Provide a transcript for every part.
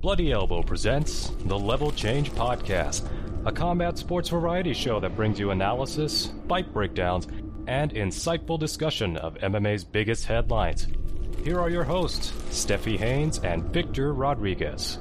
Bloody Elbow presents the Level Change Podcast, a combat sports variety show that brings you analysis, fight breakdowns, and insightful discussion of MMA's biggest headlines. Here are your hosts, Stephie Haynes and Victor Rodriguez.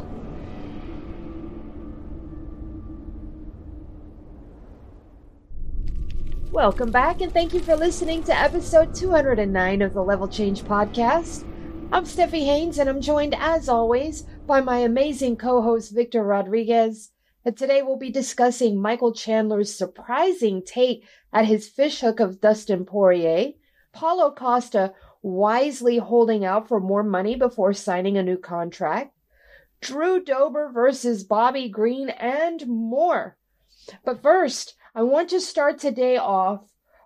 Welcome back, and thank you for listening to episode 209 of the Level Change Podcast. I'm Stephie Haynes, and I'm joined, as always, by my amazing co host, Victor Rodriguez. And today we'll be discussing Michael Chandler's surprising take at his fishhook of Dustin Poirier, Paulo Costa wisely holding out for more money before signing a new contract, Drew Dober versus Bobby Green, and more. But first, I want to start today off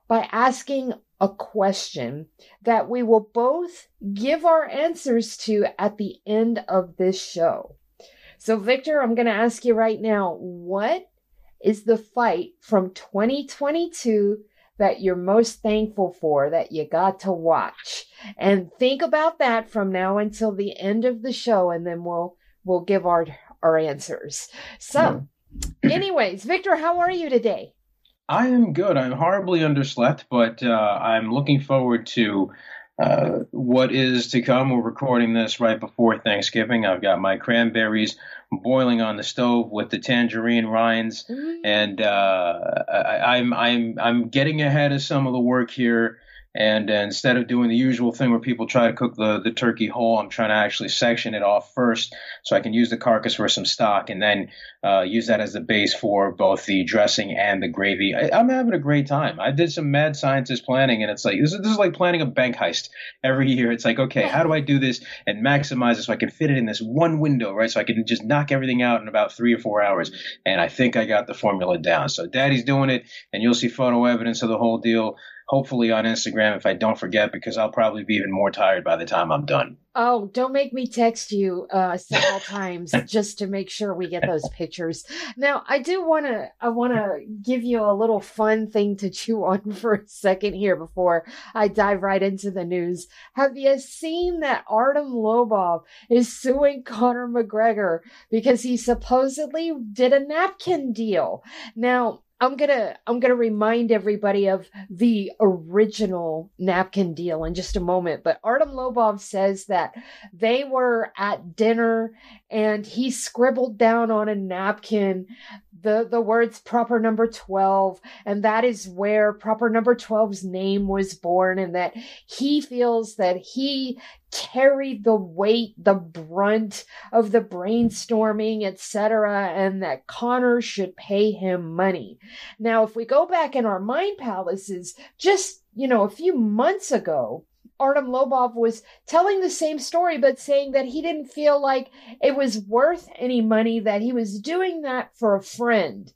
by asking a question that we will both give our answers to at the end of this show. So, Victor, I'm going to ask you right now what is the fight from 2022 that you're most thankful for that you got to watch? And think about that from now until the end of the show, and then we'll we'll give our our answers. So, anyways, Victor, how are you today? I am good. I'm horribly underslept, but uh, I'm looking forward to uh, what is to come. We're recording this right before Thanksgiving. I've got my cranberries boiling on the stove with the tangerine rinds, mm. and uh, I, I'm I'm I'm getting ahead of some of the work here. And uh, instead of doing the usual thing where people try to cook the, the turkey whole, I'm trying to actually section it off first so I can use the carcass for some stock and then uh, use that as the base for both the dressing and the gravy. I, am having a great time. I did some mad scientist planning, and it's like this is, this is like planning a bank heist every year. It's like, okay, how do I do this and maximize it so I can fit it in this one window, right? So I can just knock everything out in about three or four hours. And I think I got the formula down. So Daddy's doing it, and you'll see photo evidence of the whole deal hopefully on Instagram if I don't forget, because I'll probably be even more tired by the time I'm done. Oh, don't make me text you uh, several times just to make sure we get those pictures. Now, I do want to I want to give you a little fun thing to chew on for a second here before I dive right into the news. Have you seen that Artem Lobov is suing Conor McGregor because he supposedly did a napkin deal? Now, I'm gonna I'm gonna remind everybody of the original napkin deal in just a moment. But Artem Lobov says that they were at dinner and he scribbled down on a napkin the the words proper number 12 and that is where proper number 12's name was born and that he feels that he carried the weight the brunt of the brainstorming etc and that Conor should pay him money. Now if we go back in our mind palaces just you know a few months ago Artem Lobov was telling the same story, but saying that he didn't feel like it was worth any money, that he was doing that for a friend.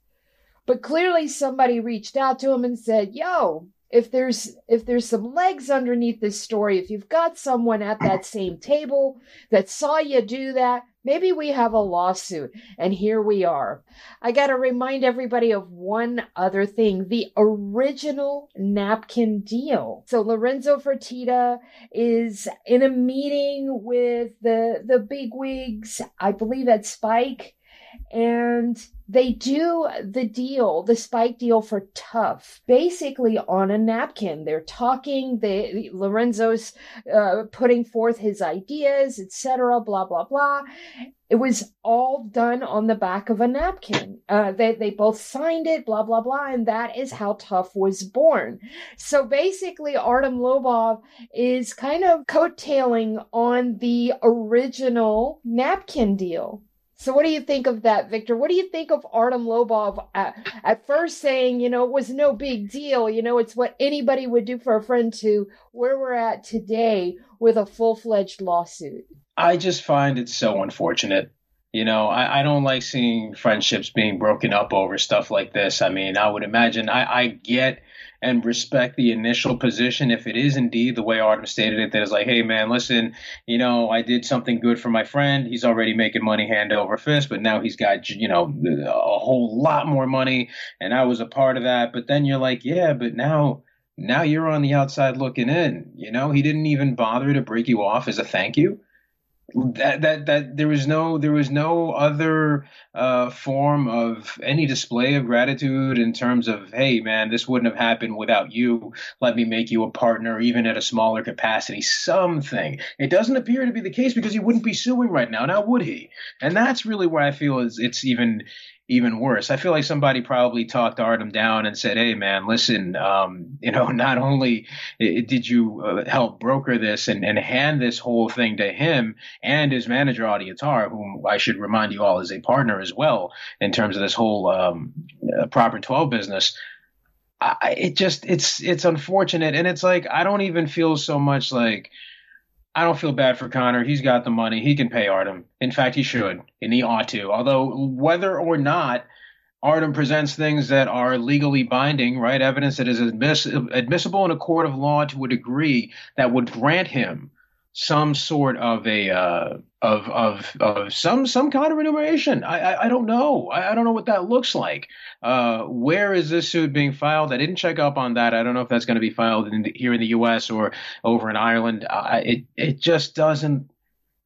But clearly somebody reached out to him and said, yo, if there's if there's some legs underneath this story if you've got someone at that same table that saw you do that maybe we have a lawsuit and here we are. I got to remind everybody of one other thing the original napkin deal. So lorenzo fertitta is in a meeting with the the big wigs i believe at spike and they do the deal, the spike deal for TUF, basically on a napkin. They're talking, they Lorenzo's uh, putting forth his ideas, etc., blah blah blah. It was all done on the back of a napkin. Uh, they they both signed it, blah blah blah, and that is how TUF was born. So basically, Artem Lobov is kind of coattailing on the original napkin deal. So what do you think of that, Victor? What do you think of Artem Lobov at, at first saying, you know, it was no big deal, you know, it's what anybody would do for a friend to where we're at today with a full-fledged lawsuit? I just find it so unfortunate. You know, I, I don't like seeing friendships being broken up over stuff like this. I mean, I would imagine I, I get and respect the initial position if it is indeed the way Artem stated it that is like, hey man, listen, you know, I did something good for my friend. He's already making money hand over fist, but now he's got you know a whole lot more money, and I was a part of that. But then you're like, yeah, but now now you're on the outside looking in. You know, he didn't even bother to break you off as a thank you. That that that there was no there was no other uh, form of any display of gratitude in terms of hey man this wouldn't have happened without you. Let me make you a partner even at a smaller capacity something. It doesn't appear to be the case because he wouldn't be suing right now now would he? And that's really where I feel is it's even even worse. I feel like somebody probably talked Artem down and said, "Hey, man, listen, um, you know, not only did you uh, help broker this and, and hand this whole thing to him and his manager Audie Attar, whom I should remind you all is a partner as well in terms of this whole um, uh, Proper Twelve business." I, it just it's it's unfortunate, and it's like I don't even feel so much like I don't feel bad for Conor. He's got the money. He can pay Artem. In fact, he should, and he ought to. Although, whether or not Artem presents things that are legally binding, right, evidence that is admiss- admissible in a court of law to a degree that would grant him some sort of a uh, of of of some some kind of remuneration. I I, I don't know. I, I, don't know what that looks like. Uh, where is this suit being filed? I didn't check up on that. I don't know if that's going to be filed in the, here in the U.S. or over in Ireland. Uh, it it just doesn't.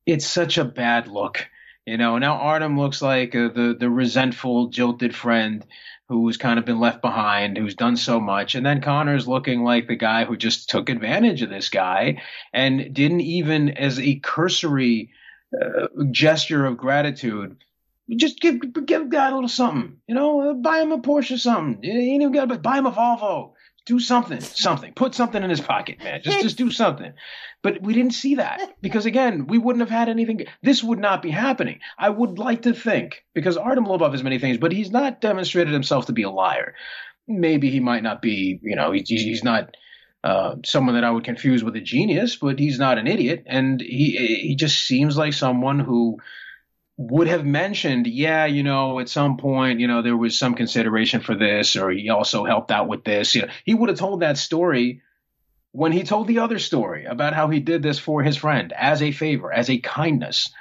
It's such a bad look. You know, now Artem looks like uh, the the resentful, jilted friend who's kind of been left behind, who's done so much. And then Conor's looking like the guy who just took advantage of this guy and didn't even, as a cursory uh, gesture of gratitude, just give give guy a little something, you know, buy him a Porsche, or something. You ain't even got to buy him a Volvo do something, something. Put something in his pocket, man. Just just do something. But we didn't see that because again, we wouldn't have had anything. This would not be happening. I would like to think because Artem Lobov has many things, but he's not demonstrated himself to be a liar. Maybe he might not be. You know, he's he's not. Uh, someone that I would confuse with a genius, but he's not an idiot, and he he just seems like someone who would have mentioned, yeah, you know, at some point, you know, there was some consideration for this, or he also helped out with this. You know, he would have told that story when he told the other story about how he did this for his friend as a favor, as a kindness.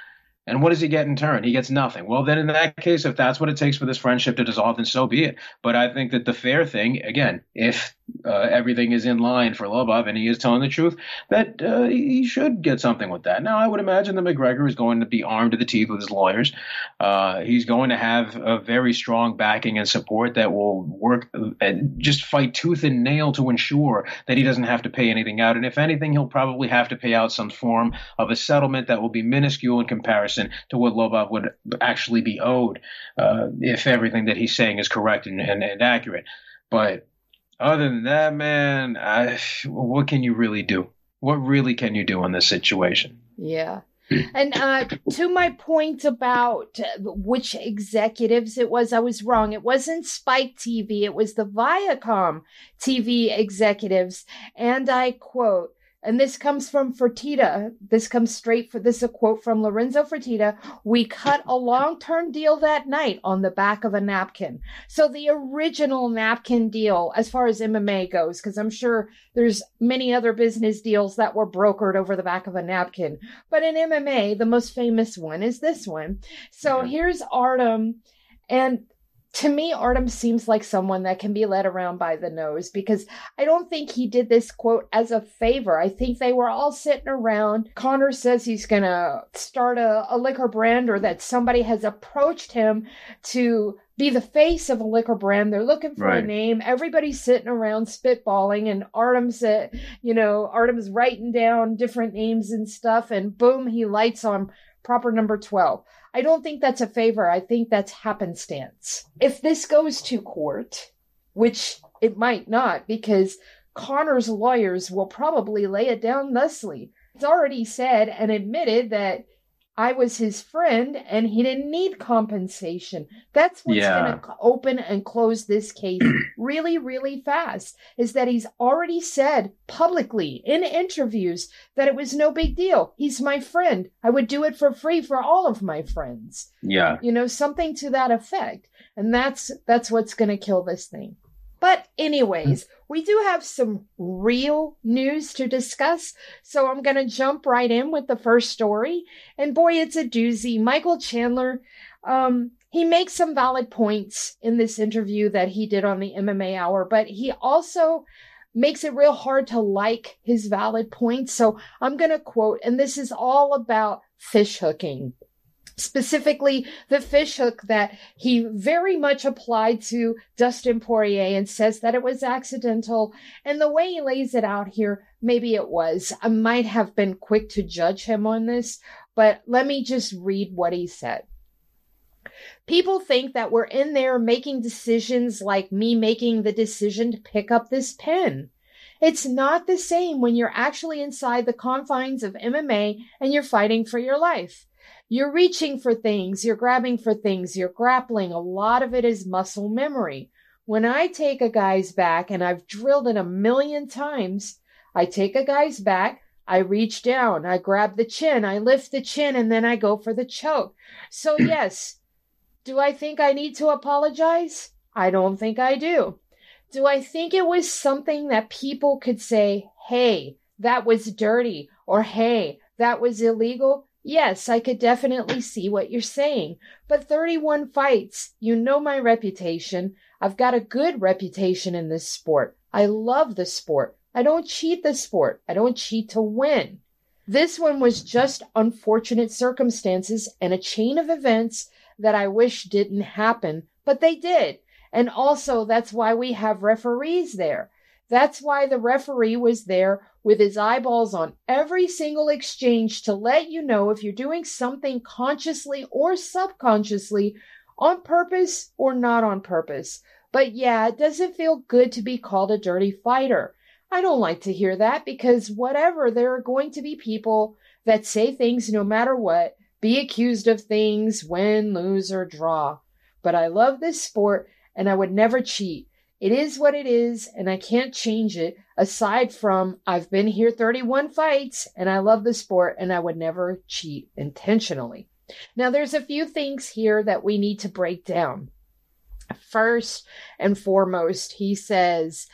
And what does he get in turn? He gets nothing. Well, then in that case, if that's what it takes for this friendship to dissolve, then so be it. But I think that the fair thing, again, if uh, everything is in line for Lobov and he is telling the truth, that uh, he should get something with that. Now, I would imagine that McGregor is going to be armed to the teeth with his lawyers. Uh, he's going to have a very strong backing and support that will work and just fight tooth and nail to ensure that he doesn't have to pay anything out. And if anything, he'll probably have to pay out some form of a settlement that will be minuscule in comparison to what Lobov would actually be owed uh, if everything that he's saying is correct and, and, and accurate. But other than that, man, I, what can you really do? What really can you do in this situation? Yeah. And uh, to my point about which executives it was, I was wrong. It wasn't Spike TV, it was the Viacom TV executives. And I quote, and this comes from Fertitta. This comes straight for this is a quote from Lorenzo Fertitta. We cut a long term deal that night on the back of a napkin. So the original napkin deal, as far as MMA goes, because I'm sure there's many other business deals that were brokered over the back of a napkin. But in MMA, the most famous one is this one. So here's Artem. And to me, Artem seems like someone that can be led around by the nose because I don't think he did this quote as a favor. I think they were all sitting around. Conor says he's going to start a, a liquor brand or that somebody has approached him to be the face of a liquor brand. They're looking for right. a name. Everybody's sitting around spitballing, and Artem's, uh, you know, Artem's writing down different names and stuff, and boom, he lights on proper number 12. I don't think that's a favor. I think that's happenstance. If this goes to court, which it might not, because Conor's lawyers will probably lay it down thusly. It's already said and admitted that I was his friend and he didn't need compensation. That's what's yeah. going to open and close this case really, really fast is that he's already said publicly in interviews that it was no big deal. He's my friend. I would do it for free for all of my friends. Yeah. You know, something to that effect. And that's, that's what's going to kill this thing. But, anyways, we do have some real news to discuss. So I'm going to jump right in with the first story. And boy, it's a doozy. Michael Chandler, um, he makes some valid points in this interview that he did on the MMA Hour, but he also makes it real hard to like his valid points. So I'm going to quote, and this is all about fish hooking specifically the fish hook that he very much applied to Dustin Poirier and says that it was accidental. And the way he lays it out here, maybe it was. I might have been quick to judge him on this, but let me just read what he said. People think that we're in there making decisions like me making the decision to pick up this pen. It's not the same when you're actually inside the confines of MMA and you're fighting for your life. You're reaching for things, you're grabbing for things, you're grappling. A lot of it is muscle memory. When I take a guy's back, and I've drilled it a million times, I take a guy's back, I reach down, I grab the chin, I lift the chin, and then I go for the choke. So, yes, do I think I need to apologize? I don't think I do. Do I think it was something that people could say, hey, that was dirty, or hey, that was illegal? Yes, I could definitely see what you're saying. But 31 fights, you know my reputation. I've got a good reputation in this sport. I love the sport. I don't cheat the sport. I don't cheat to win. This one was just unfortunate circumstances and a chain of events that I wish didn't happen, but they did. And also, that's why we have referees there. That's why the referee was there with his eyeballs on every single exchange to let you know if you're doing something consciously or subconsciously on purpose or not on purpose. But yeah, it doesn't feel good to be called a dirty fighter. I don't like to hear that because whatever, there are going to be people that say things no matter what, be accused of things, win, lose, or draw. But I love this sport and I would never cheat. It is what it is, and I can't change it. Aside from, I've been here 31 fights, and I love the sport, and I would never cheat intentionally. Now, there's a few things here that we need to break down. First and foremost, he says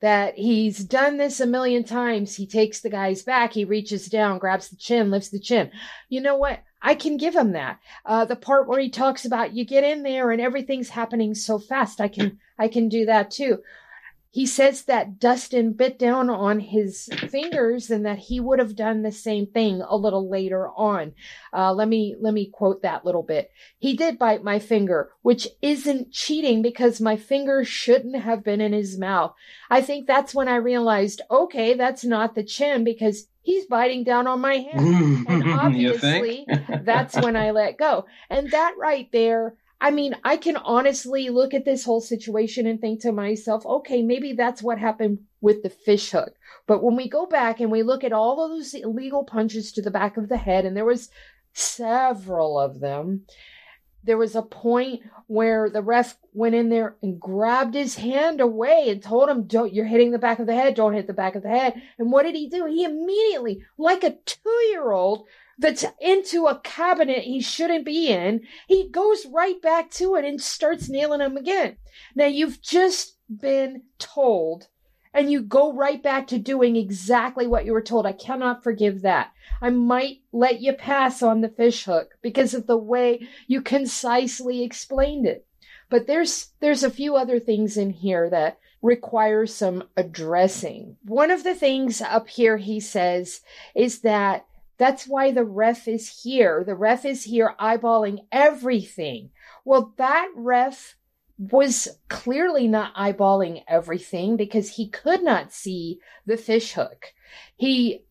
that he's done this a million times. He takes the guy's back, he reaches down, grabs the chin, lifts the chin. You know what? I can give him that. Uh, the part where he talks about you get in there and everything's happening so fast, I can I can do that too. He says that Dustin bit down on his fingers and that he would have done the same thing a little later on. Uh, let me let me quote that little bit. He did bite my finger, which isn't cheating because my finger shouldn't have been in his mouth. I think that's when I realized, okay, that's not the chin because he's biting down on my hand. and obviously, that's when I let go. And that right there, I mean, I can honestly look at this whole situation and think to myself, okay, maybe that's what happened with the fish hook. But when we go back and we look at all of those illegal punches to the back of the head, and there was several of them, there was a point where the ref went in there and grabbed his hand away and told him, Don't, you're hitting the back of the head. Don't hit the back of the head. And what did he do? He immediately, like a two year old that's into a cabinet he shouldn't be in, he goes right back to it and starts nailing him again. Now you've just been told and you go right back to doing exactly what you were told. I cannot forgive that. I might let you pass on the fish hook because of the way you concisely explained it. But there's there's a few other things in here that require some addressing. One of the things up here he says is that that's why the ref is here. The ref is here eyeballing everything. Well, that ref was clearly not eyeballing everything because he could not see the fish hook. He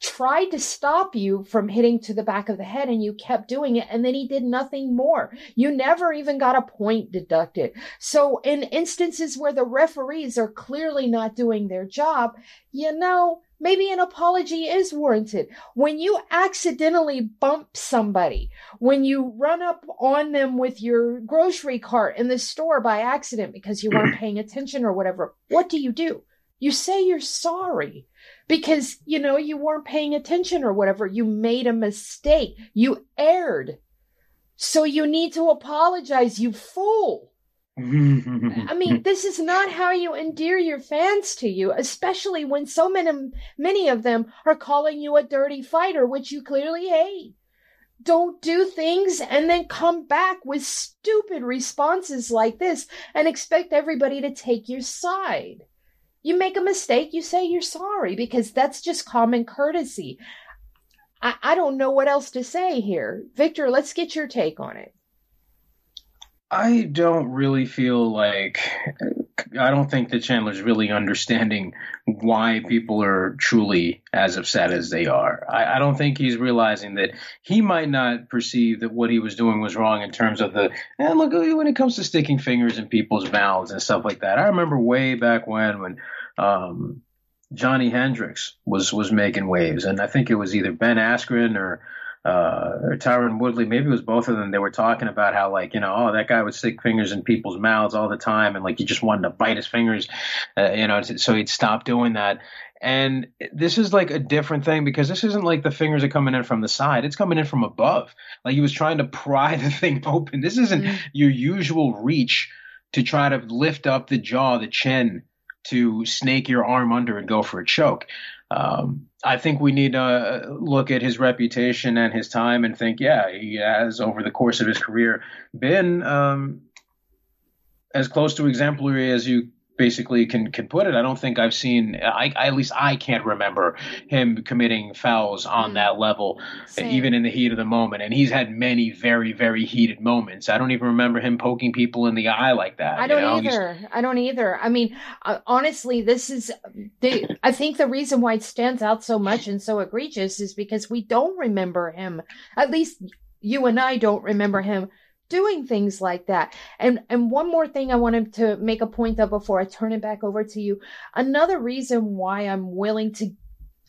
tried to stop you from hitting to the back of the head and you kept doing it and then he did nothing more. You never even got a point deducted. So in instances where the referees are clearly not doing their job, you know, maybe an apology is warranted. When you accidentally bump somebody, when you run up on them with your grocery cart in the store by accident because you weren't paying attention or whatever, what do you do? You say you're sorry because, you know, you weren't paying attention or whatever. You made a mistake. You erred. So you need to apologize, you fool. I mean, this is not how you endear your fans to you, especially when so many, many of them are calling you a dirty fighter, which you clearly hate. Don't do things and then come back with stupid responses like this and expect everybody to take your side. You make a mistake, you say you're sorry because that's just common courtesy. I, I don't know what else to say here. Victor, let's get your take on it. I don't really feel like I don't think that Chandler's really understanding why people are truly as upset as they are. I, I, don't think he's realizing that he might not perceive that what he was doing was wrong in terms of the and look when it comes to sticking fingers in people's mouths and stuff like that. I remember way back when when um, Johnny Hendricks was was making waves, and I think it was either Ben Askren or uh, or Tyron Woodley, maybe it was both of them. They were talking about how like you know, oh, that guy would stick fingers in people's mouths all the time, and like he just wanted to bite his fingers, uh, you know, so he'd stop doing that. And this is like a different thing because this isn't like the fingers are coming in from the side; it's coming in from above. Like he was trying to pry the thing open. This isn't mm-hmm. your usual reach to try to lift up the jaw, the chin, to snake your arm under and go for a choke. Um, I think we need to look at his reputation and his time and think, yeah, he has over the course of his career been um, as close to exemplary as you basically can can put it. I don't think I've seen. I, I at least I can't remember him committing fouls on mm. that level, Same. even in the heat of the moment. And he's had many very very heated moments. I don't even remember him poking people in the eye like that. I don't know? either. He's, I don't either. I mean, uh, honestly, this is. The, I think the reason why it stands out so much and so egregious is because we don't remember him. At least you and I don't remember him doing things like that. And and one more thing I wanted to make a point of before I turn it back over to you. Another reason why I'm willing to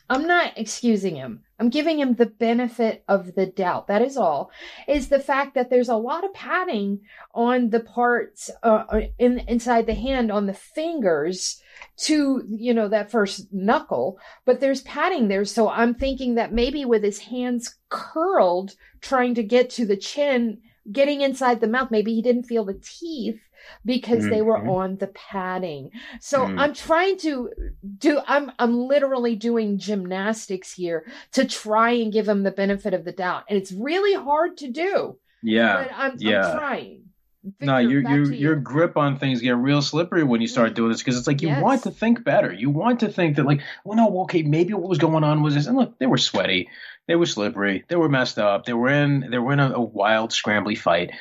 I'm not excusing him. I'm giving him the benefit of the doubt. That is all. Is the fact that there's a lot of padding on the parts uh, uh in inside the hand on the fingers to you know that first knuckle, but there's padding there. So I'm thinking that maybe with his hands curled, trying to get to the chin, getting inside the mouth. Maybe he didn't feel the teeth because mm-hmm. they were mm-hmm. on the padding. So mm. I'm trying to do I'm I'm literally doing gymnastics here to try and give him the benefit of the doubt. And it's really hard to do. Yeah. But I'm, yeah. I'm trying. Victor, no, your your your grip on things get real slippery when you start mm. doing this because it's like you yes. want to think better. You want to think that like, well, no, okay, maybe what was going on was this. And look, they were sweaty. They were slippery. They were messed up. They were in they were in a, a wild, scrambly fight.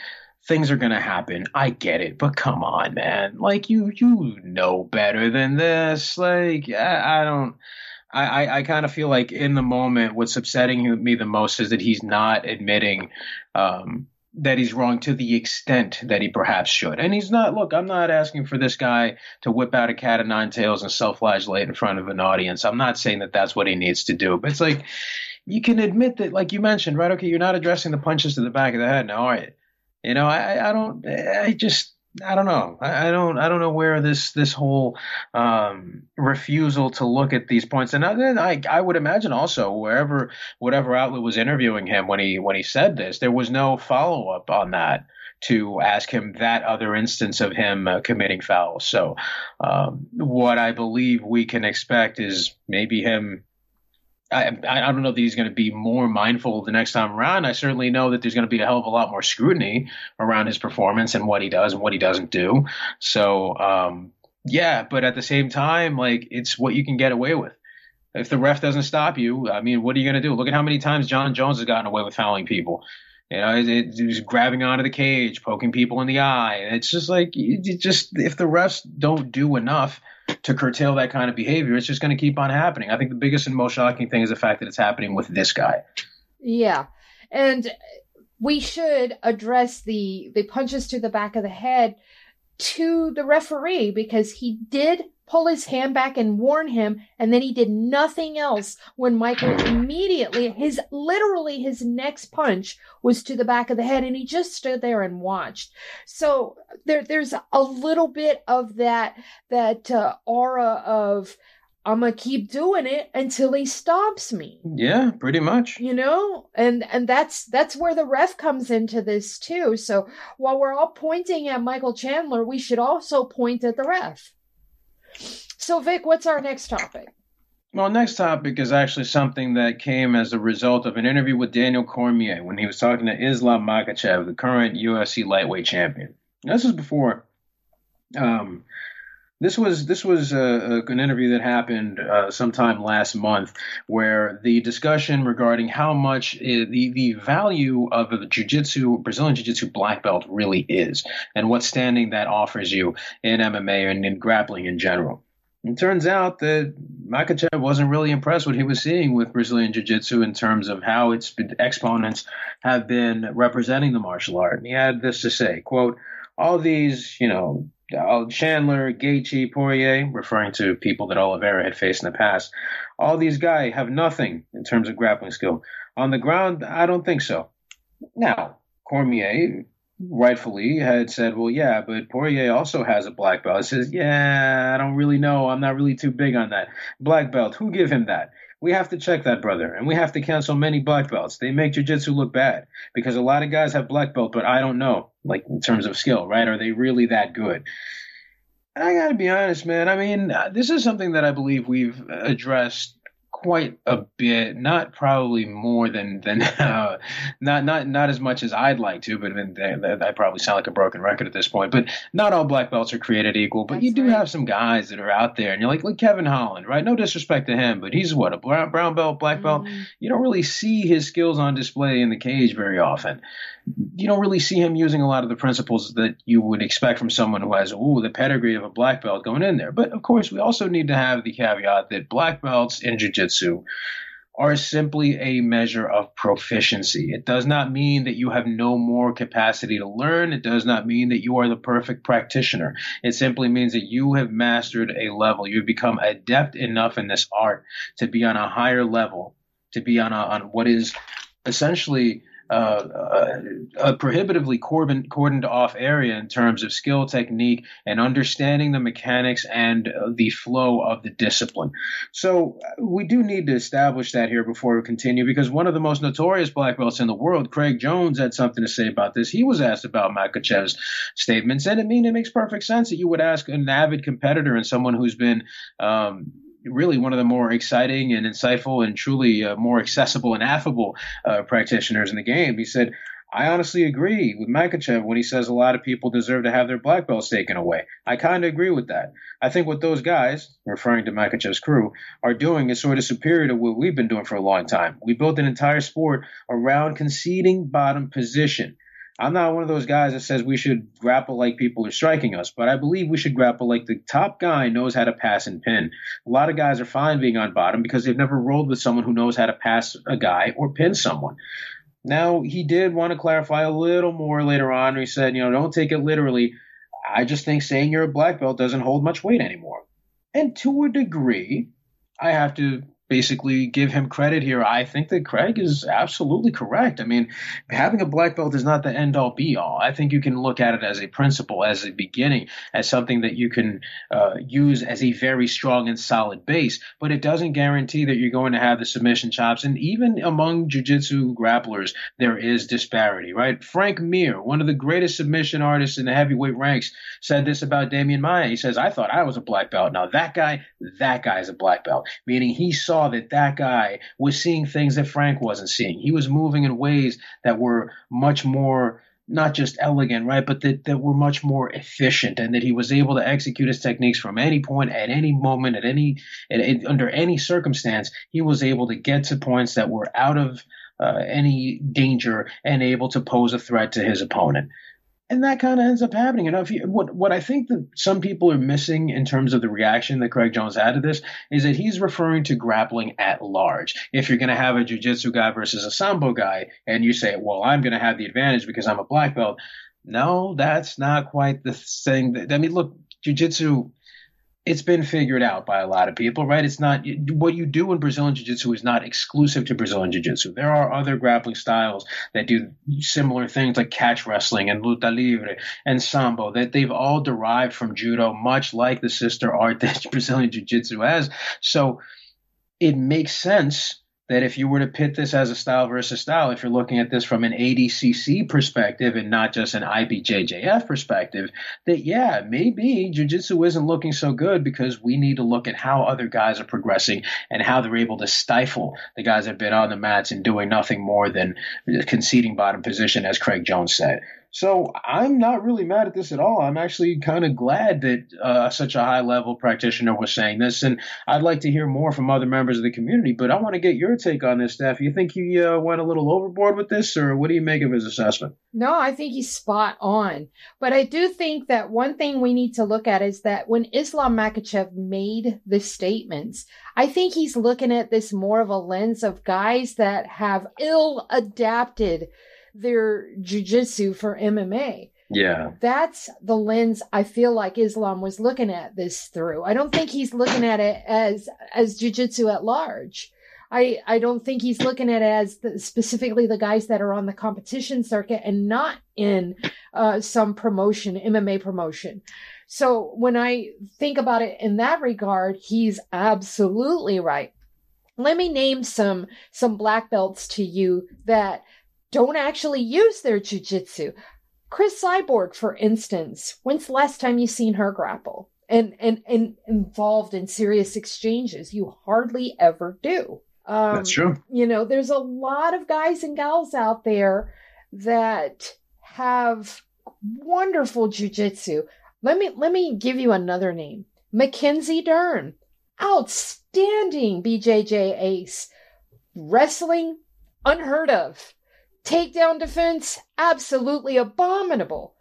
Things are gonna happen. I get it, but come on, man. Like you you know better than this. Like I, I don't. I, I, I kind of feel like in the moment, what's upsetting me the most is that he's not admitting um, that he's wrong to the extent that he perhaps should. And he's not, look, I'm not asking for this guy to whip out a cat of nine tails and self flagellate in front of an audience. I'm not saying that that's what he needs to do. But it's like, you can admit that, like you mentioned, right? Okay, you're not addressing the punches to the back of the head now, are you? You know, I, I don't, I just, I don't know. I, I, don't. I don't know where this this whole um, refusal to look at these points. And I, I would imagine also wherever whatever outlet was interviewing him when he when he said this, there was no follow up on that to ask him that other instance of him uh, committing fouls. So um, what I believe we can expect is maybe him I, I don't know that he's going to be more mindful the next time around. I certainly know that there's going to be a hell of a lot more scrutiny around his performance and what he does and what he doesn't do. So, um, yeah, but at the same time, like it's what you can get away with. If the ref doesn't stop you, I mean, what are you going to do? Look at how many times Jon Jones has gotten away with fouling people. You know, it, it, it grabbing onto the cage, poking people in the eye. It's just like, just if the refs don't do enough to curtail that kind of behavior, it's just going to keep on happening. I think the biggest and most shocking thing is the fact that it's happening with this guy. Yeah. And we should address the the punches to the back of the head to the referee because he did pull his hand back and warn him and then he did nothing else when michael immediately his literally his next punch was to the back of the head and he just stood there and watched so there there's a little bit of that that uh, aura of I'm gonna keep doing it until he stops me. Yeah, pretty much. You know, and and that's that's where the ref comes into this too. So while we're all pointing at Michael Chandler, we should also point at the ref. So, Vic, what's our next topic? Well, next topic is actually something that came as a result of an interview with Daniel Cormier when he was talking to Islam Makhachev, the current UFC lightweight champion. This is before um, This was this was uh, an interview that happened uh, sometime last month, where the discussion regarding how much uh, the the value of a jiu-jitsu Brazilian jiu-jitsu black belt really is, and what standing that offers you in MMA and in grappling in general. It turns out that Makhachev wasn't really impressed what he was seeing with Brazilian Jiu Jitsu in terms of how its exponents have been representing the martial art. And he had this to say, quote, all these, you know, Chandler, Gaethje, Poirier, referring to people that Oliveira had faced in the past, all these guys have nothing in terms of grappling skill. On the ground, I don't think so. Now, Cormier rightfully had said, well, yeah, but Poirier also has a black belt. He says, yeah, I don't really know. I'm not really too big on that. Black belt, who give him that? We have to check that, brother, and we have to cancel many black belts. They make jiu-jitsu look bad because a lot of guys have black belt, but I don't know, like in terms of skill, right? Are they really that good? I got to be honest, man. I mean, uh, this is something that I believe we've addressed quite a bit, not probably more than than uh, not not not as much as I'd like to, but I, mean, I probably sound like a broken record at this point. But not all black belts are created equal. But That's you do right. have some guys that are out there, and you're like like Kevin Holland, right? No disrespect to him, but he's what a brown, brown belt, black belt. Mm-hmm. You don't really see his skills on display in the cage very often you don't really see him using a lot of the principles that you would expect from someone who has ooh the pedigree of a black belt going in there. But of course, we also need to have the caveat that black belts in jiu-jitsu are simply a measure of proficiency. It does not mean that you have no more capacity to learn. It does not mean that you are the perfect practitioner. It simply means that you have mastered a level. You've become adept enough in this art to be on a higher level, to be on a, on what is essentially uh, a prohibitively cordoned, cordoned off area in terms of skill, technique, and understanding the mechanics and uh, the flow of the discipline. So uh, we do need to establish that here before we continue, because one of the most notorious black belts in the world, Craig Jones, had something to say about this. He was asked about Makhachev's statements, and I mean it makes perfect sense that you would ask an avid competitor and someone who's been um, really one of the more exciting and insightful and truly uh, more accessible and affable uh, practitioners in the game. He said, I honestly agree with Makhachev when he says a lot of people deserve to have their black belts taken away. I kind of agree with that. I think what those guys, referring to Makhachev's crew, are doing is sort of superior to what we've been doing for a long time. We built an entire sport around conceding bottom position. I'm not one of those guys that says we should grapple like people are striking us, but I believe we should grapple like the top guy knows how to pass and pin. A lot of guys are fine being on bottom because they've never rolled with someone who knows how to pass a guy or pin someone. Now, he did want to clarify a little more later on. He said, you know, don't take it literally. I just think saying you're a black belt doesn't hold much weight anymore. And to a degree, I have to basically give him credit here. I think that Craig is absolutely correct. I mean, having a black belt is not the end all be all. I think you can look at it as a principle, as a beginning, as something that you can uh, use as a very strong and solid base, but it doesn't guarantee that you're going to have the submission chops. And even among jiu-jitsu grapplers, there is disparity, right? Frank Mir, one of the greatest submission artists in the heavyweight ranks, said this about Demian Maia. He says, I thought I was a black belt. Now that guy, that guy's a black belt, meaning he saw saw that that guy was seeing things that Frank wasn't seeing. He was moving in ways that were much more not just elegant, right, but that, that were much more efficient and that he was able to execute his techniques from any point, at any moment, at any, at, at, under any circumstance. He was able to get to points that were out of uh, any danger and able to pose a threat to his opponent and that kind of ends up happening. And if you, what what I think that some people are missing in terms of the reaction that Craig Jones had to this is that he's referring to grappling at large. If you're going to have a jiu-jitsu guy versus a sambo guy, and you say, "Well, I'm going to have the advantage because I'm a black belt," no, that's not quite the thing. That, I mean, look, jiu-jitsu it's been figured out by a lot of people, right? It's not what you do in Brazilian Jiu Jitsu is not exclusive to Brazilian Jiu Jitsu. There are other grappling styles that do similar things like catch wrestling and luta libre and sambo that they've all derived from judo, much like the sister art that Brazilian Jiu Jitsu has. So it makes sense that if you were to pit this as a style versus style, if you're looking at this from an ADCC perspective and not just an IBJJF perspective, that yeah, maybe jiu-jitsu isn't looking so good because we need to look at how other guys are progressing and how they're able to stifle the guys that have been on the mats and doing nothing more than conceding bottom position, as Craig Jones said. So I'm not really mad at this at all. I'm actually kind of glad that uh, such a high level practitioner was saying this, and I'd like to hear more from other members of the community. But I want to get your take on this, Steph. You think he uh, went a little overboard with this, or what do you make of his assessment? No, I think he's spot on. But I do think that one thing we need to look at is that when Islam Makhachev made the statements, I think he's looking at this more of a lens of guys that have ill adapted their jujitsu for MMA. Yeah. That's the lens I feel like Islam was looking at this through. I don't think he's looking at it as as jujitsu at large. I I don't think he's looking at it as the, specifically the guys that are on the competition circuit and not in uh, some promotion, MMA promotion. So when I think about it in that regard, he's absolutely right. Let me name some some black belts to you that don't actually use their jujitsu. Cris Cyborg, for instance, when's the last time you seen her grapple and, and, and involved in serious exchanges? You hardly ever do. Um, That's true. You know, there's a lot of guys and gals out there that have wonderful jujitsu. Let me let me give you another name. Mackenzie Dern. Outstanding BJJ ace. Wrestling unheard of. Takedown defense, absolutely abominable.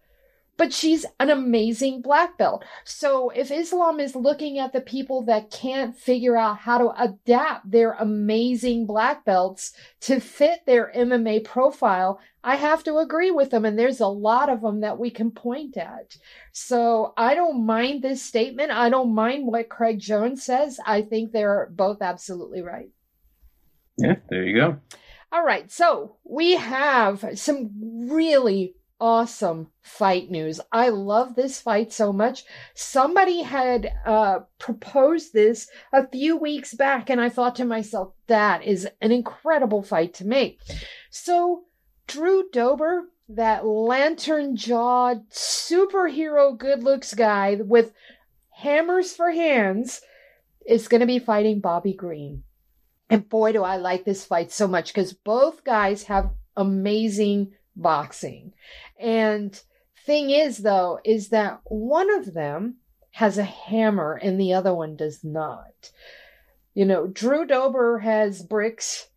But she's an amazing black belt. So if Islam is looking at the people that can't figure out how to adapt their amazing black belts to fit their MMA profile, I have to agree with them. And there's a lot of them that we can point at. So I don't mind this statement. I don't mind what Craig Jones says. I think they're both absolutely right. Yeah, there you go. All right, so we have some really awesome fight news. I love this fight so much. Somebody had uh, proposed this a few weeks back, and I thought to myself, that is an incredible fight to make. So, Drew Dober, that lantern jawed superhero good looks guy with hammers for hands, is going to be fighting Bobby Green. And boy, do I like this fight so much because both guys have amazing boxing. And thing is, though, is that one of them has a hammer and the other one does not. You know, Drew Dober has bricks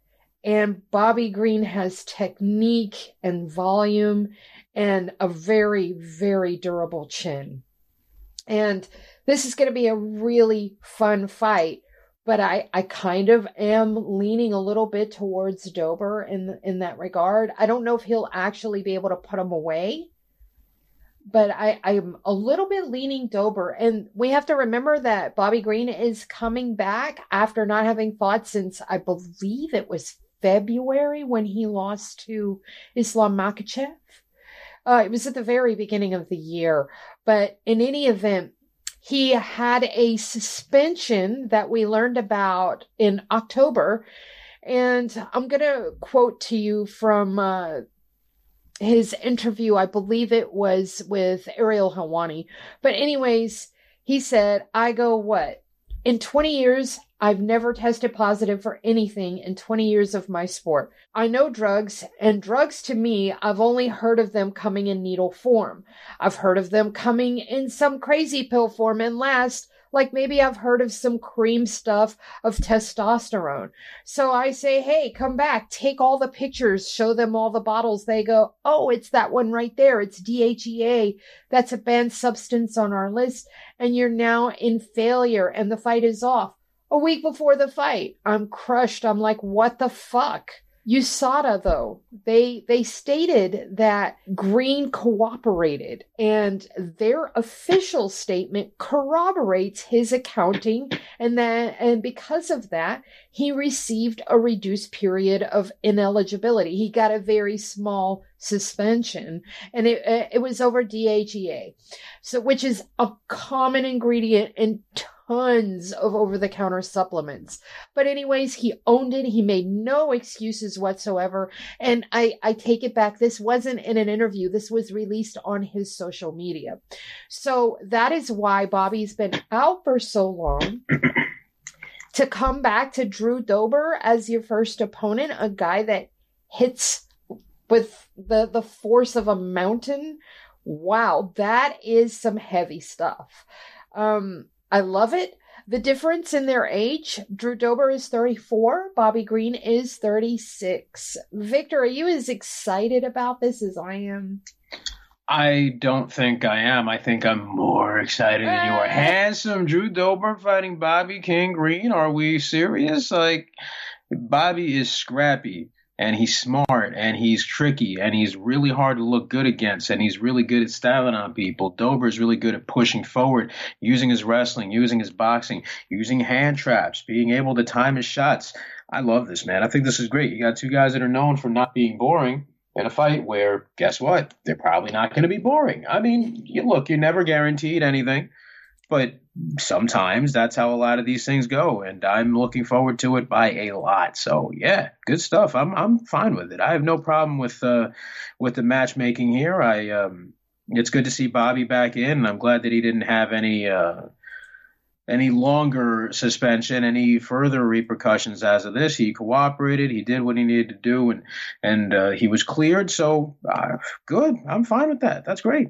and Bobby Green has technique and volume and a very, very durable chin. And this is going to be a really fun fight but I, I kind of am leaning a little bit towards Dober in in that regard. I don't know if he'll actually be able to put him away, but I, I'm a little bit leaning Dober. And we have to remember that Bobby Green is coming back after not having fought since I believe it was February when he lost to Islam Makhachev. Uh, it was at the very beginning of the year. But in any event, he had a suspension that we learned about in October. And I'm going to quote to you from uh, his interview. I believe it was with Ariel Helwani. But, anyways, he said, I go, what? In 20 years, I've never tested positive for anything in 20 years of my sport. I know drugs, and drugs to me, I've only heard of them coming in needle form. I've heard of them coming in some crazy pill form, and last, like maybe I've heard of some cream stuff of testosterone. So I say, hey, come back, take all the pictures, show them all the bottles. They go, oh, it's that one right there. It's DHEA. That's a banned substance on our list. And you're now in failure, and the fight is off a week before the fight. I'm crushed. I'm like, what the fuck? USADA though, they they stated that Green cooperated and their official statement corroborates his accounting and that and because of that, he received a reduced period of ineligibility. He got a very small suspension and it it was over DHEA. So which is a common ingredient in tons of over the counter supplements. But anyways, he owned it. He made no excuses whatsoever. And I, I take it back. This wasn't in an interview. This was released on his social media. So that is why Bobby's been out for so long. to come back to Drew Dober as your first opponent, a guy that hits with the the force of a mountain. Wow, that is some heavy stuff. Um, I love it. The difference in their age Drew Dober is 34, Bobby Green is 36. Victor, are you as excited about this as I am? I don't think I am. I think I'm more excited than you are. Ah. Handsome Drew Dober fighting Bobby King Green. Are we serious? Like, Bobby is scrappy and he's smart and he's tricky and he's really hard to look good against and he's really good at styling on people. Dober is really good at pushing forward, using his wrestling, using his boxing, using hand traps, being able to time his shots. I love this man. I think this is great. You got two guys that are known for not being boring in a fight where guess what? They're probably not going to be boring. I mean, you look, you're never guaranteed anything. But sometimes that's how a lot of these things go, and I'm looking forward to it by a lot. So yeah, good stuff. I'm I'm fine with it. I have no problem with uh, with the matchmaking here. I um, it's good to see Bobby back in. I'm glad that he didn't have any uh, any longer suspension, any further repercussions as of this. He cooperated. He did what he needed to do, and and uh, he was cleared. So uh, good. I'm fine with that. That's great.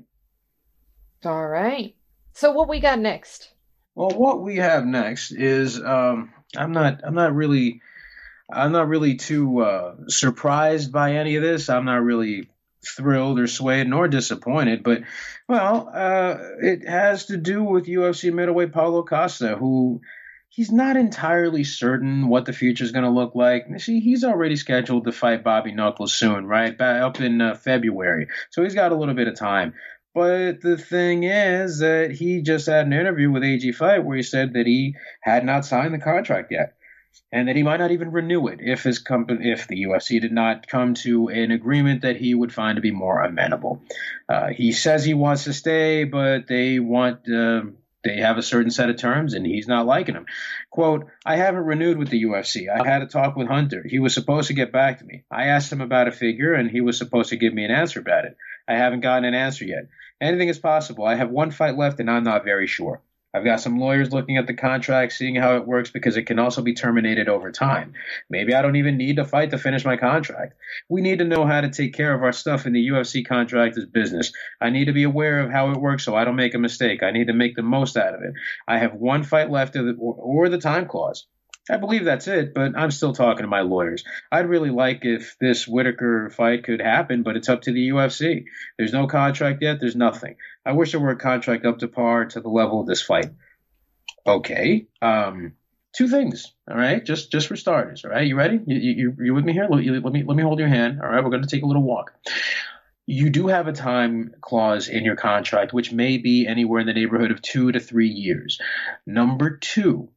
All right. So what we got next? Well, what we have next is um, I'm not I'm not really I'm not really too uh, surprised by any of this. I'm not really thrilled or swayed nor disappointed, but well, uh, it has to do with UFC middleweight Paulo Costa, who he's not entirely certain what the future is going to look like. See, he's already scheduled to fight Bobby Knuckles soon, right? Up in uh, February, so he's got a little bit of time. But the thing is that he just had an interview with AG Fight where he said that he had not signed the contract yet, and that he might not even renew it if his company, if the UFC did not come to an agreement that he would find to be more amenable. Uh, he says he wants to stay, but they want. Uh, they have a certain set of terms and he's not liking them. Quote, I haven't renewed with the UFC. I had a talk with Hunter. He was supposed to get back to me. I asked him about a figure and he was supposed to give me an answer about it. I haven't gotten an answer yet. Anything is possible. I have one fight left, and I'm not very sure. I've got some lawyers looking at the contract, seeing how it works because it can also be terminated over time. Maybe I don't even need to fight to finish my contract. We need to know how to take care of our stuff in the UFC contract is business. I need to be aware of how it works so I don't make a mistake. I need to make the most out of it. I have one fight left, or, or the time clause. I believe that's it, but I'm still talking to my lawyers. I'd really like if this Whittaker fight could happen, but it's up to the UFC. There's no contract yet. There's nothing. I wish there were a contract up to par to the level of this fight. Okay. Um, two things. All right. Just just for starters. All right. You ready? You you you with me here? Let, let me let me hold your hand. All right. We're going to take a little walk. You do have a time clause in your contract, which may be anywhere in the neighborhood of two to three years. Number two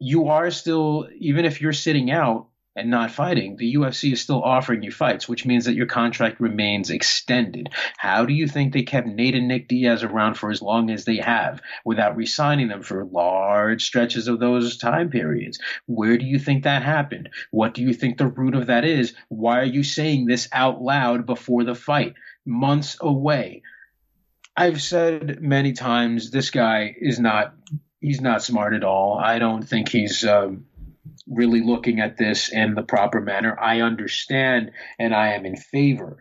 you are still, even if you're sitting out and not fighting, the UFC is still offering you fights, which means that your contract remains extended. How do you think they kept Nate and Nick Diaz around for as long as they have without re signing them for large stretches of those time periods? Where do you think that happened? What do you think the root of that is? Why are you saying this out loud before the fight? Months away. I've said many times this guy is not he's not smart at all. I don't think he's um, really looking at this in the proper manner. I understand and I am in favor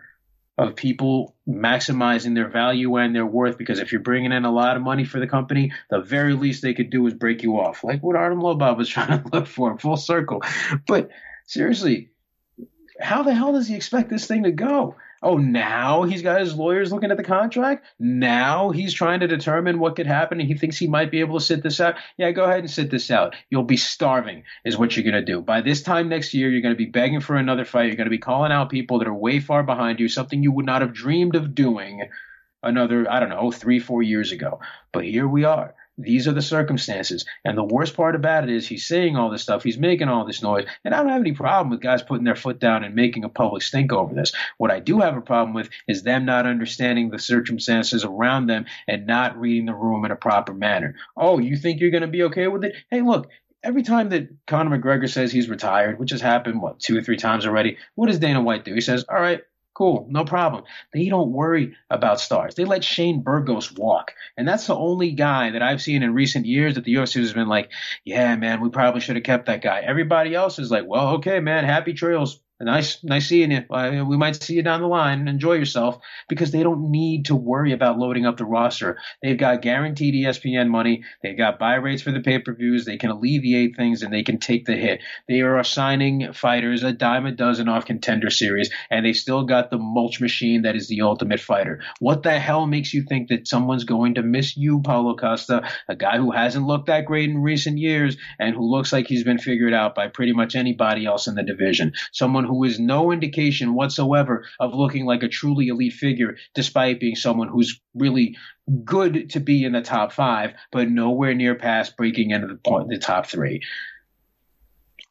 of people maximizing their value and their worth because if you're bringing in a lot of money for the company, the very least they could do is break you off, like what Artem Lobov was trying to look for, full circle. But seriously, how the hell does he expect this thing to go? Oh, now he's got his lawyers looking at the contract. Now he's trying to determine what could happen, and he thinks he might be able to sit this out. Yeah, go ahead and sit this out. You'll be starving, is what you're going to do. By this time next year, you're going to be begging for another fight. You're going to be calling out people that are way far behind you, something you would not have dreamed of doing another, I don't know, three, four years ago. But here we are. These are the circumstances. And the worst part about it is he's saying all this stuff, he's making all this noise. And I don't have any problem with guys putting their foot down and making a public stink over this. What I do have a problem with is them not understanding the circumstances around them and not reading the room in a proper manner. Oh, you think you're going to be okay with it? Hey, look, every time that Conor McGregor says he's retired, which has happened, what, two or three times already, what does Dana White do? He says, all right, Cool, no problem. They don't worry about stars. They let Shane Burgos walk. And that's the only guy that I've seen in recent years that the UFC has been like, yeah, man, we probably should have kept that guy. Everybody else is like, well, okay, man, happy trails. Nice, nice seeing you. We might see you down the line. Enjoy yourself because they don't need to worry about loading up the roster. They've got guaranteed ESPN money. They've got buy rates for the pay per views. They can alleviate things and they can take the hit. They are assigning fighters a dime a dozen off contender series, and they still got the mulch machine that is the ultimate fighter. What the hell makes you think that someone's going to miss you, Paulo Costa, a guy who hasn't looked that great in recent years and who looks like he's been figured out by pretty much anybody else in the division? Someone who is no indication whatsoever of looking like a truly elite figure, despite being someone who's really good to be in the top five, but nowhere near past breaking into the, the top three.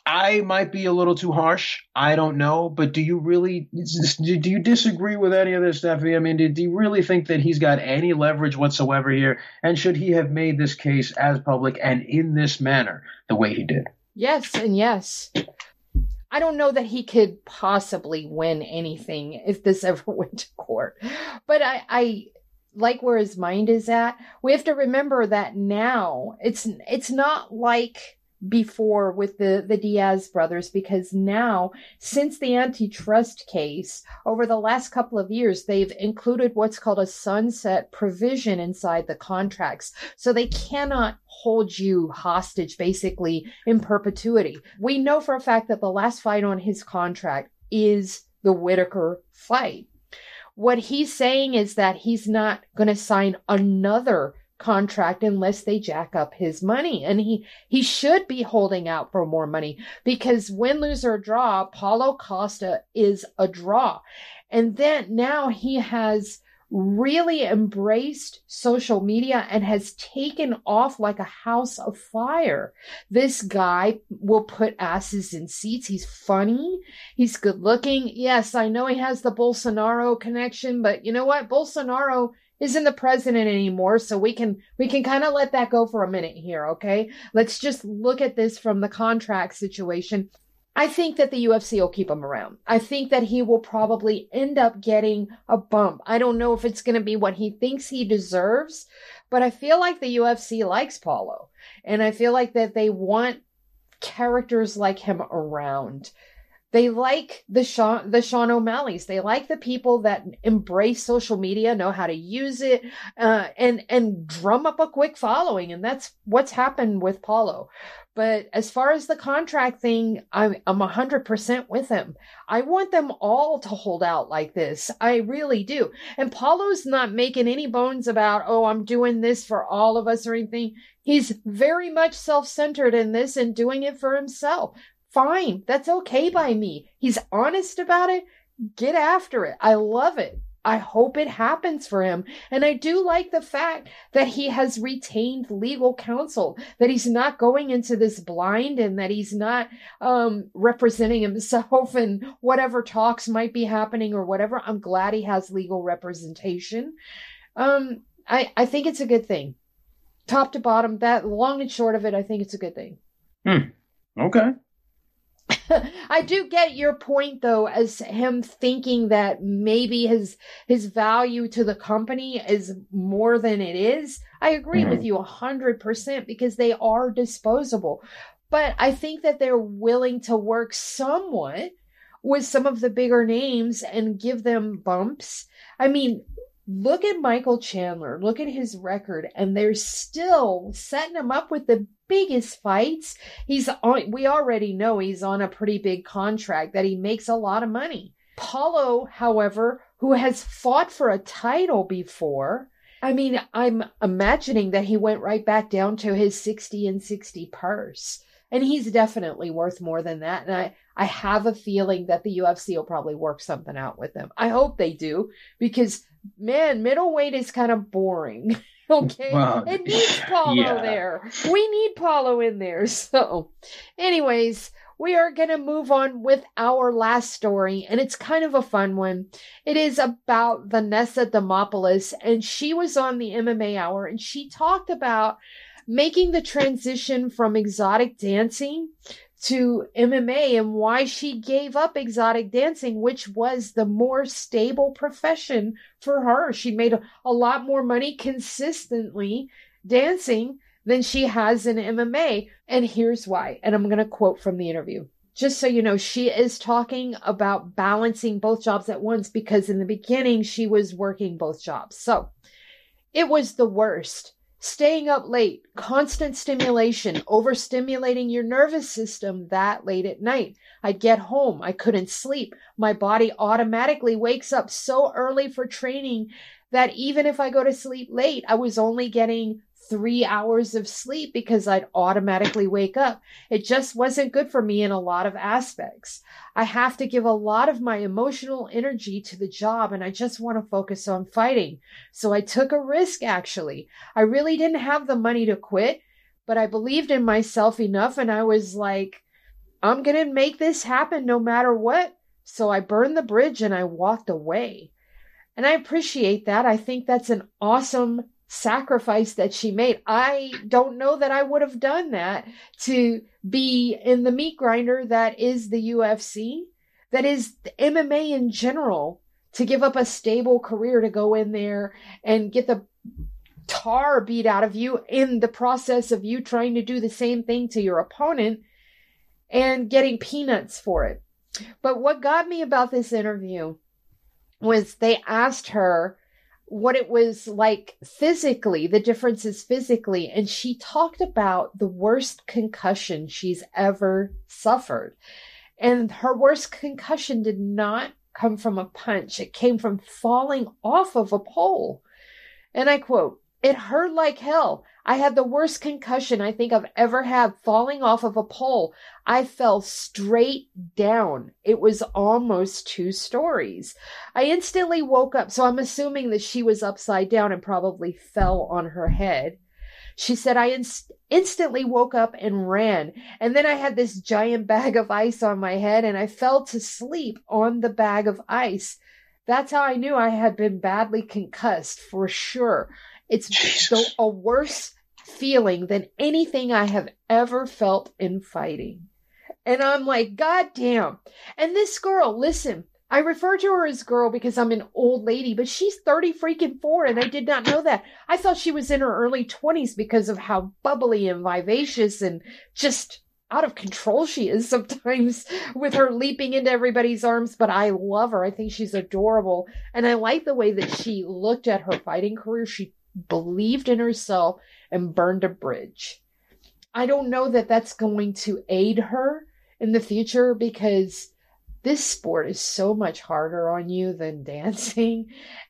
I might be a little too harsh. I don't know, but do you really do you disagree with any of this, Stephanie? I mean, do you really think that he's got any leverage whatsoever here? And should he have made this case as public and in this manner the way he did? Yes, and yes. I don't know that he could possibly win anything if this ever went to court. But I, I like where his mind is at. We have to remember that now it's it's not like before with the the Diaz brothers because now since the antitrust case over the last couple of years they've included what's called a sunset provision inside the contracts so they cannot hold you hostage basically in perpetuity. We know for a fact that the last fight on his contract is the Whittaker fight. What he's saying is that he's not going to sign another contract unless they jack up his money. And he, he should be holding out for more money because win, lose, or draw, Paulo Costa is a draw. And then now he has really embraced social media and has taken off like a house of fire. This guy will put asses in seats. He's funny. He's good looking. Yes, I know he has the Bolsonaro connection, but you know what? Bolsonaro isn't the president anymore so we can we can kind of let that go for a minute here okay let's just look at this from the contract situation I think that the UFC will keep him around. I think that he will probably end up getting a bump. I don't know if it's going to be what he thinks he deserves, but I feel like the UFC likes Paulo. And I feel like that they want characters like him around. They like the Sean, the Sean O'Malley's. They like the people that embrace social media, know how to use it, uh, and and drum up a quick following. And that's what's happened with Paulo. But as far as the contract thing, I'm I'm hundred percent with him. I want them all to hold out like this. I really do. And Paulo's not making any bones about, oh, I'm doing this for all of us or anything. He's very much self-centered in this and doing it for himself fine. That's okay by me. He's honest about it. Get after it. I love it. I hope it happens for him. And I do like the fact that he has retained legal counsel, that he's not going into this blind and that he's not um, representing himself and whatever talks might be happening or whatever. I'm glad he has legal representation. Um, I, I think it's a good thing. Top to bottom, that long and short of it, I think it's a good thing. Hmm. Okay. I do get your point though, as him thinking that maybe his his value to the company is more than it is. I agree mm-hmm. with you a hundred percent because they are disposable. But I think that they're willing to work somewhat with some of the bigger names and give them bumps. I mean, look at Michael Chandler, look at his record, and they're still setting him up with the biggest fights. He's on, we already know he's on a pretty big contract that he makes a lot of money. Paulo, however, who has fought for a title before, I mean, I'm imagining that he went right back down to his 60 and 60 purse. And he's definitely worth more than that. And I, I have a feeling that the UFC will probably work something out with him. I hope they do because man, middleweight is kind of boring. okay, well, it needs Paulo yeah. there. We need Paulo in there. So, anyways, we are going to move on with our last story, and it's kind of a fun one. It is about Vanessa Demopoulos, and she was on the MMA Hour, and she talked about making the transition from exotic dancing to MMA and why she gave up exotic dancing, which was the more stable profession for her. She made a, a, lot more money consistently dancing than she has in MMA. And here's why. And I'm going to quote from the interview. just so you know, she is talking about balancing both jobs at once because in the beginning she was working both jobs. So it was the worst. Staying up late, constant stimulation, overstimulating your nervous system that late at night. I'd get home, I couldn't sleep. My body automatically wakes up so early for training that even if I go to sleep late, I was only getting three hours of sleep because I'd automatically wake up. It just wasn't good for me in a lot of aspects. I have to give a lot of my emotional energy to the job and I just want to focus on fighting. So I took a risk actually. I really didn't have the money to quit, but I believed in myself enough and I was like, I'm going to make this happen no matter what. So I burned the bridge and I walked away. And I appreciate that. I think that's an awesome sacrifice that she made. I don't know that I would have done that to be in the meat grinder that is the UFC, that is the MMA in general, to give up a stable career to go in there and get the tar beat out of you in the process of you trying to do the same thing to your opponent and getting peanuts for it. But what got me about this interview was they asked her what it was like physically, the differences physically. And she talked about the worst concussion she's ever suffered. And her worst concussion did not come from a punch, it came from falling off of a pole. And I quote, it hurt like hell. I had the worst concussion I think I've ever had falling off of a pole. I fell straight down. It was almost two stories. I instantly woke up. So I'm assuming that she was upside down and probably fell on her head. She said, I inst- instantly woke up and ran. And then I had this giant bag of ice on my head and I fell to sleep on the bag of ice. That's how I knew I had been badly concussed for sure. It's so, a worse feeling than anything I have ever felt in fighting. And I'm like, God damn. And this girl, listen, I refer to her as girl because I'm an old lady, but she's 30 freaking four, and I did not know that. I thought she was in her early 20s because of how bubbly and vivacious and just out of control she is sometimes with her leaping into everybody's arms, but I love her. I think she's adorable. And I like the way that she looked at her fighting career. She believed in herself and burned a bridge. I don't know that that's going to aid her in the future because this sport is so much harder on you than dancing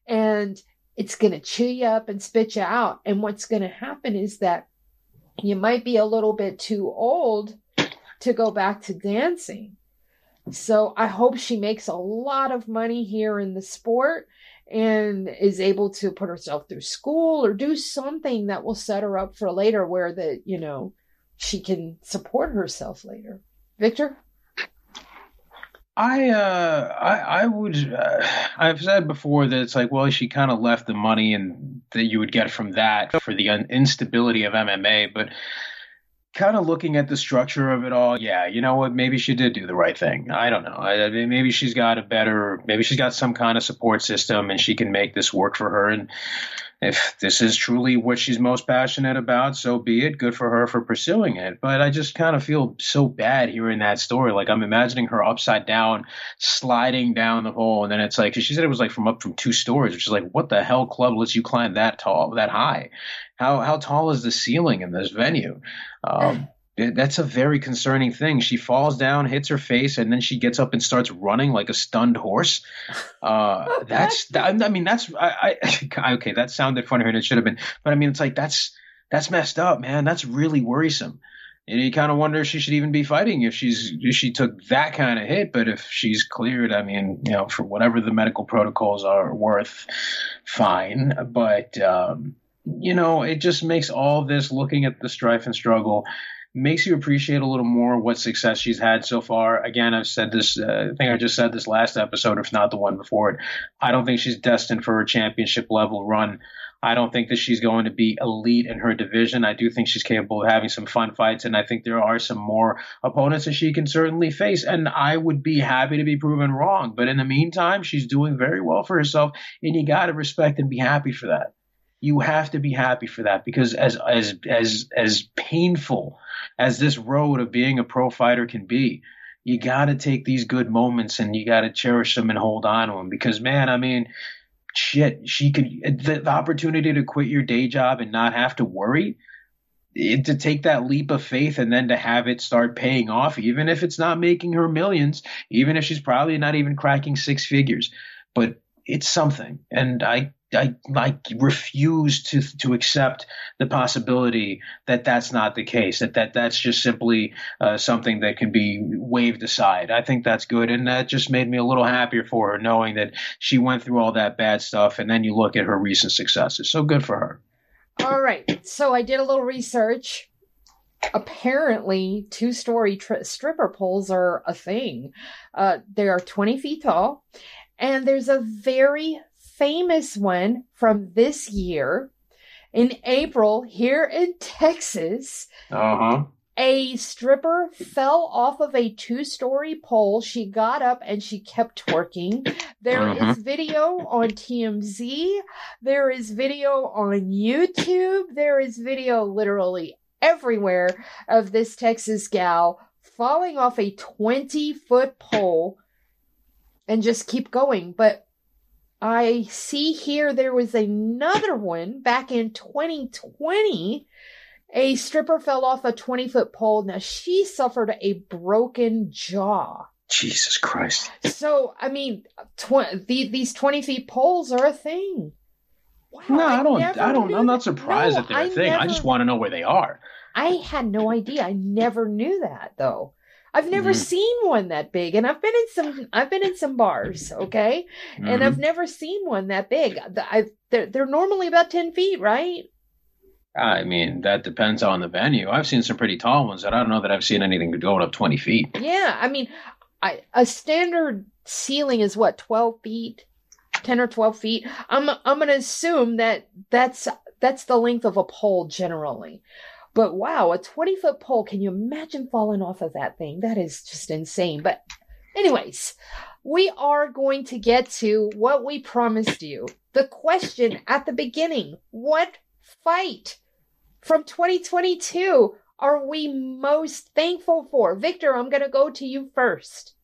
and it's going to chew you up and spit you out. And what's going to happen is that you might be a little bit too old to go back to dancing. So I hope she makes a lot of money here in the sport and is able to put herself through school or do something that will set her up for later where that you know she can support herself later. Victor? I uh I I would uh, I've said before that it's like well she kind of left the money and that you would get from that for the instability of MMA but kind of looking at the structure of it all, yeah, you know what? Maybe she did do the right thing. I don't know. I, maybe she's got a better, maybe she's got some kind of support system and she can make this work for her. And if this is truly what she's most passionate about, so be it. Good for her for pursuing it. But I just kind of feel so bad hearing that story. Like I'm imagining her upside down, sliding down the hole, and then it's like she said it was like from up from two stories, which is like what the hell club lets you climb that tall, that high? How how tall is the ceiling in this venue? Um, that's a very concerning thing. She falls down, hits her face, and then she gets up and starts running like a stunned horse. Uh, that's that, I mean that's I, I okay that sounded funnier than it should have been, but I mean it's like that's that's messed up, man. That's really worrisome. And you kind of wonder if she should even be fighting if she's if she took that kind of hit. But if she's cleared, I mean, you know, for whatever the medical protocols are worth, fine. But um, you know, it just makes all this looking at the strife and struggle makes you appreciate a little more what success she's had so far. Again, I've said this, uh, I think I just said this last episode, if not the one before it. I don't think she's destined for a championship level run. I don't think that she's going to be elite in her division. I do think she's capable of having some fun fights, and I think there are some more opponents that she can certainly face. And I would be happy to be proven wrong. But in the meantime, she's doing very well for herself, and you got to respect and be happy for that you have to be happy for that because as as as as painful as this road of being a pro fighter can be, you got to take these good moments and you got to cherish them and hold on to them because, man, I mean, shit, she could, the, the opportunity to quit your day job and not have to worry. It, to take that leap of faith and then to have it start paying off, even if it's not making her millions, even if she's probably not even cracking six figures, but it's something. And I I like refuse to to accept the possibility that that's not the case. That that that's just simply uh, something that can be waved aside. I think that's good, and that just made me a little happier for her, knowing that she went through all that bad stuff, and then you look at her recent successes. So good for her. All right, so I did a little research. Apparently, two-story tri- stripper poles are a thing. Uh, they are 20 feet tall, and there's a very famous one from this year in April here in Texas. Uh huh. A stripper fell off of a two story pole. She got up and she kept twerking. There Mhm. is video on TMZ. There is video on YouTube. There is video literally everywhere of this Texas gal falling off a 20 foot pole and just keep going. But I see here there was another one back in 2020. A stripper fell off a 20 foot pole. Now she suffered a broken jaw. Jesus Christ. So, I mean, tw- the, these 20 feet poles are a thing. Wow, No, I don't. never I don't. I'm not surprised No, that they're a I thing. I just want to know where they are. I had no idea. I never knew that though. I've never Mhm. seen one that big, and I've been in some. I've been in some bars, okay, and Mhm. I've never seen one that big. I they're they're normally about ten feet, right? I mean, that depends on the venue. I've seen some pretty tall ones, and I don't know that I've seen anything going up 20 feet. Yeah, I mean, I a standard ceiling is what twelve feet, ten or twelve feet. I'm I'm gonna assume that that's that's the length of a pole generally. But wow, a twenty foot pole! Can you imagine falling off of that thing? That is just insane. But anyways, we are going to get to what we promised you. The question at the beginning: What fight from 2022 are we most thankful for? Victor, I'm going to go to you first.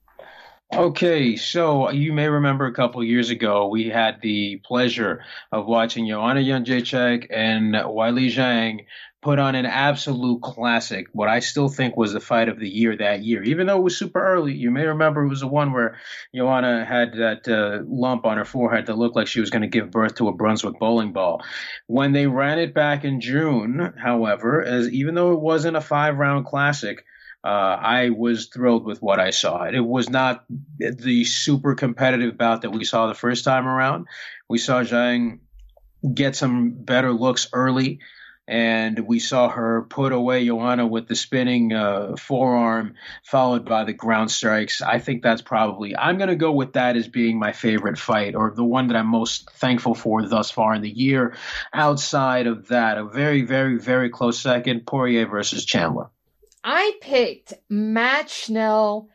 Okay, so you may remember a couple years ago, we had the pleasure of watching Joanna Jędrzejczyk and Weili Zhang put on an absolute classic, what I still think was the fight of the year that year. Even though it was super early, you may remember it was the one where Joanna had that uh, lump on her forehead that looked like she was going to give birth to a Brunswick bowling ball. When they ran it back in June, however, as even though it wasn't a five round classic, uh, I was thrilled with what I saw. It was not the super competitive bout that we saw the first time around. We saw Zhang get some better looks early, and we saw her put away Joanna with the spinning uh, forearm, followed by the ground strikes. I think that's probably, I'm going to go with that as being my favorite fight, or the one that I'm most thankful for thus far in the year. Outside of that, a very, very, very close second Poirier versus Chandler. I picked Matt Schnell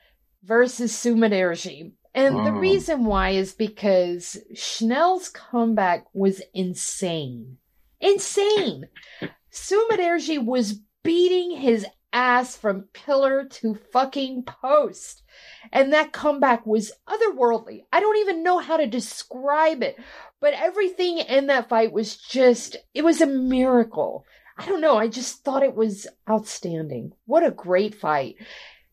versus Sumudaerji. And the Mm. reason why is because Schnell's comeback was insane. Insane. Sumudaerji was beating his ass from pillar to fucking post. And that comeback was otherworldly. I don't even know how to describe it. But everything in that fight was just, it was a miracle. I don't know. I just thought it was outstanding. What a great fight.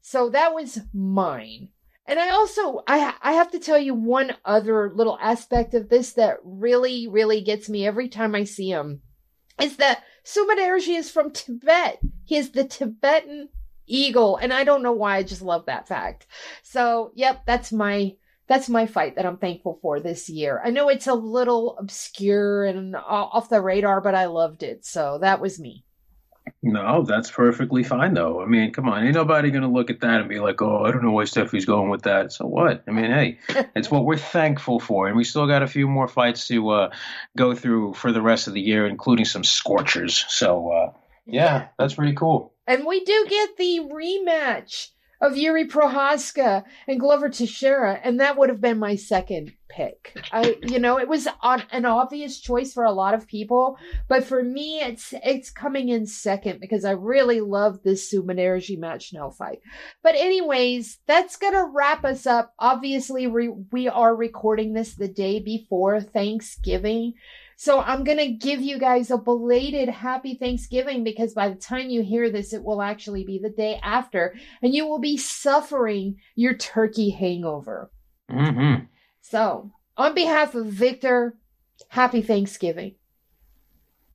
So that was mine. And I also, I, I have to tell you one other little aspect of this that really, really gets me every time I see him is that Sumudaerji is from Tibet. He is the Tibetan eagle. And I don't know why. I just love that fact. So, yep, that's my, that's my fight that I'm thankful for this year. I know it's a little obscure and off the radar, but I loved it. So that was me. No, that's perfectly fine though. I mean, come on, ain't nobody gonna look at that and be like, "Oh, I don't know why Stephie's going with that." So what? I mean, hey, it's what we're thankful for, and we still got a few more fights to uh, go through for the rest of the year, including some scorchers. So uh, yeah, that's pretty cool. And we do get the rematch of Jiri Prochazka and Glover Teixeira, and that would have been my second pick. I, you know, it was on, an obvious choice for a lot of people, but for me, it's it's coming in second because I really love this Submarine match now fight. But anyways, that's gonna wrap us up. Obviously, we we are recording this the day before Thanksgiving. So I'm going to give you guys a belated happy Thanksgiving because by the time you hear this, it will actually be the day after and you will be suffering your turkey hangover. Mm-hmm. So on behalf of Victor, happy Thanksgiving.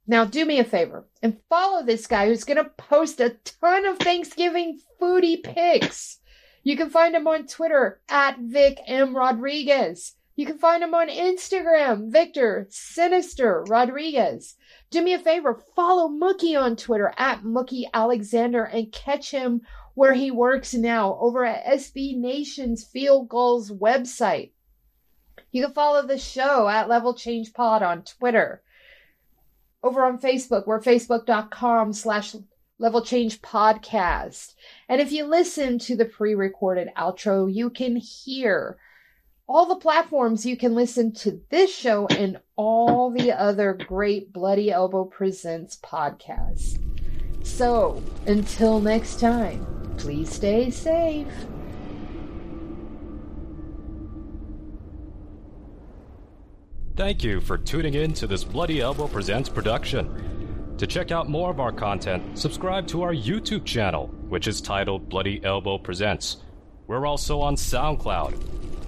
Now do me a favor and follow this guy who's going to post a ton of Thanksgiving foodie pics. You can find him on Twitter at Vic M. Rodriguez. You can find him on Instagram, Victor Sinister Rodriguez. Do me a favor, follow Mookie on Twitter at Mookie Alexander and catch him where he works now over at SB Nation's Field Gulls website. You can follow the show at Level Change Pod on Twitter. Over on Facebook, we're facebook.com slash Level Change Podcast. And if you listen to the pre-recorded outro, you can hear all the platforms you can listen to this show and all the other great Bloody Elbow Presents podcasts. So, until next time, please stay safe. Thank you for tuning in to this Bloody Elbow Presents production. To check out more of our content, subscribe to our YouTube channel, which is titled Bloody Elbow Presents. We're also on SoundCloud,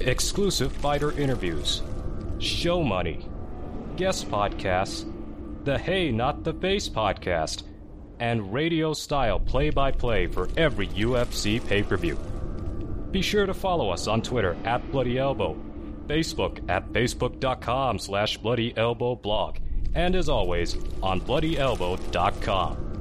exclusive fighter interviews, show money, guest podcasts, the Hey Not the Face podcast, and radio style play by play for every UFC pay per view. Be sure to follow us on Twitter at Bloody Elbow, Facebook at facebook.com slash Bloody Elbow blog, and as always, on bloodyelbow.com.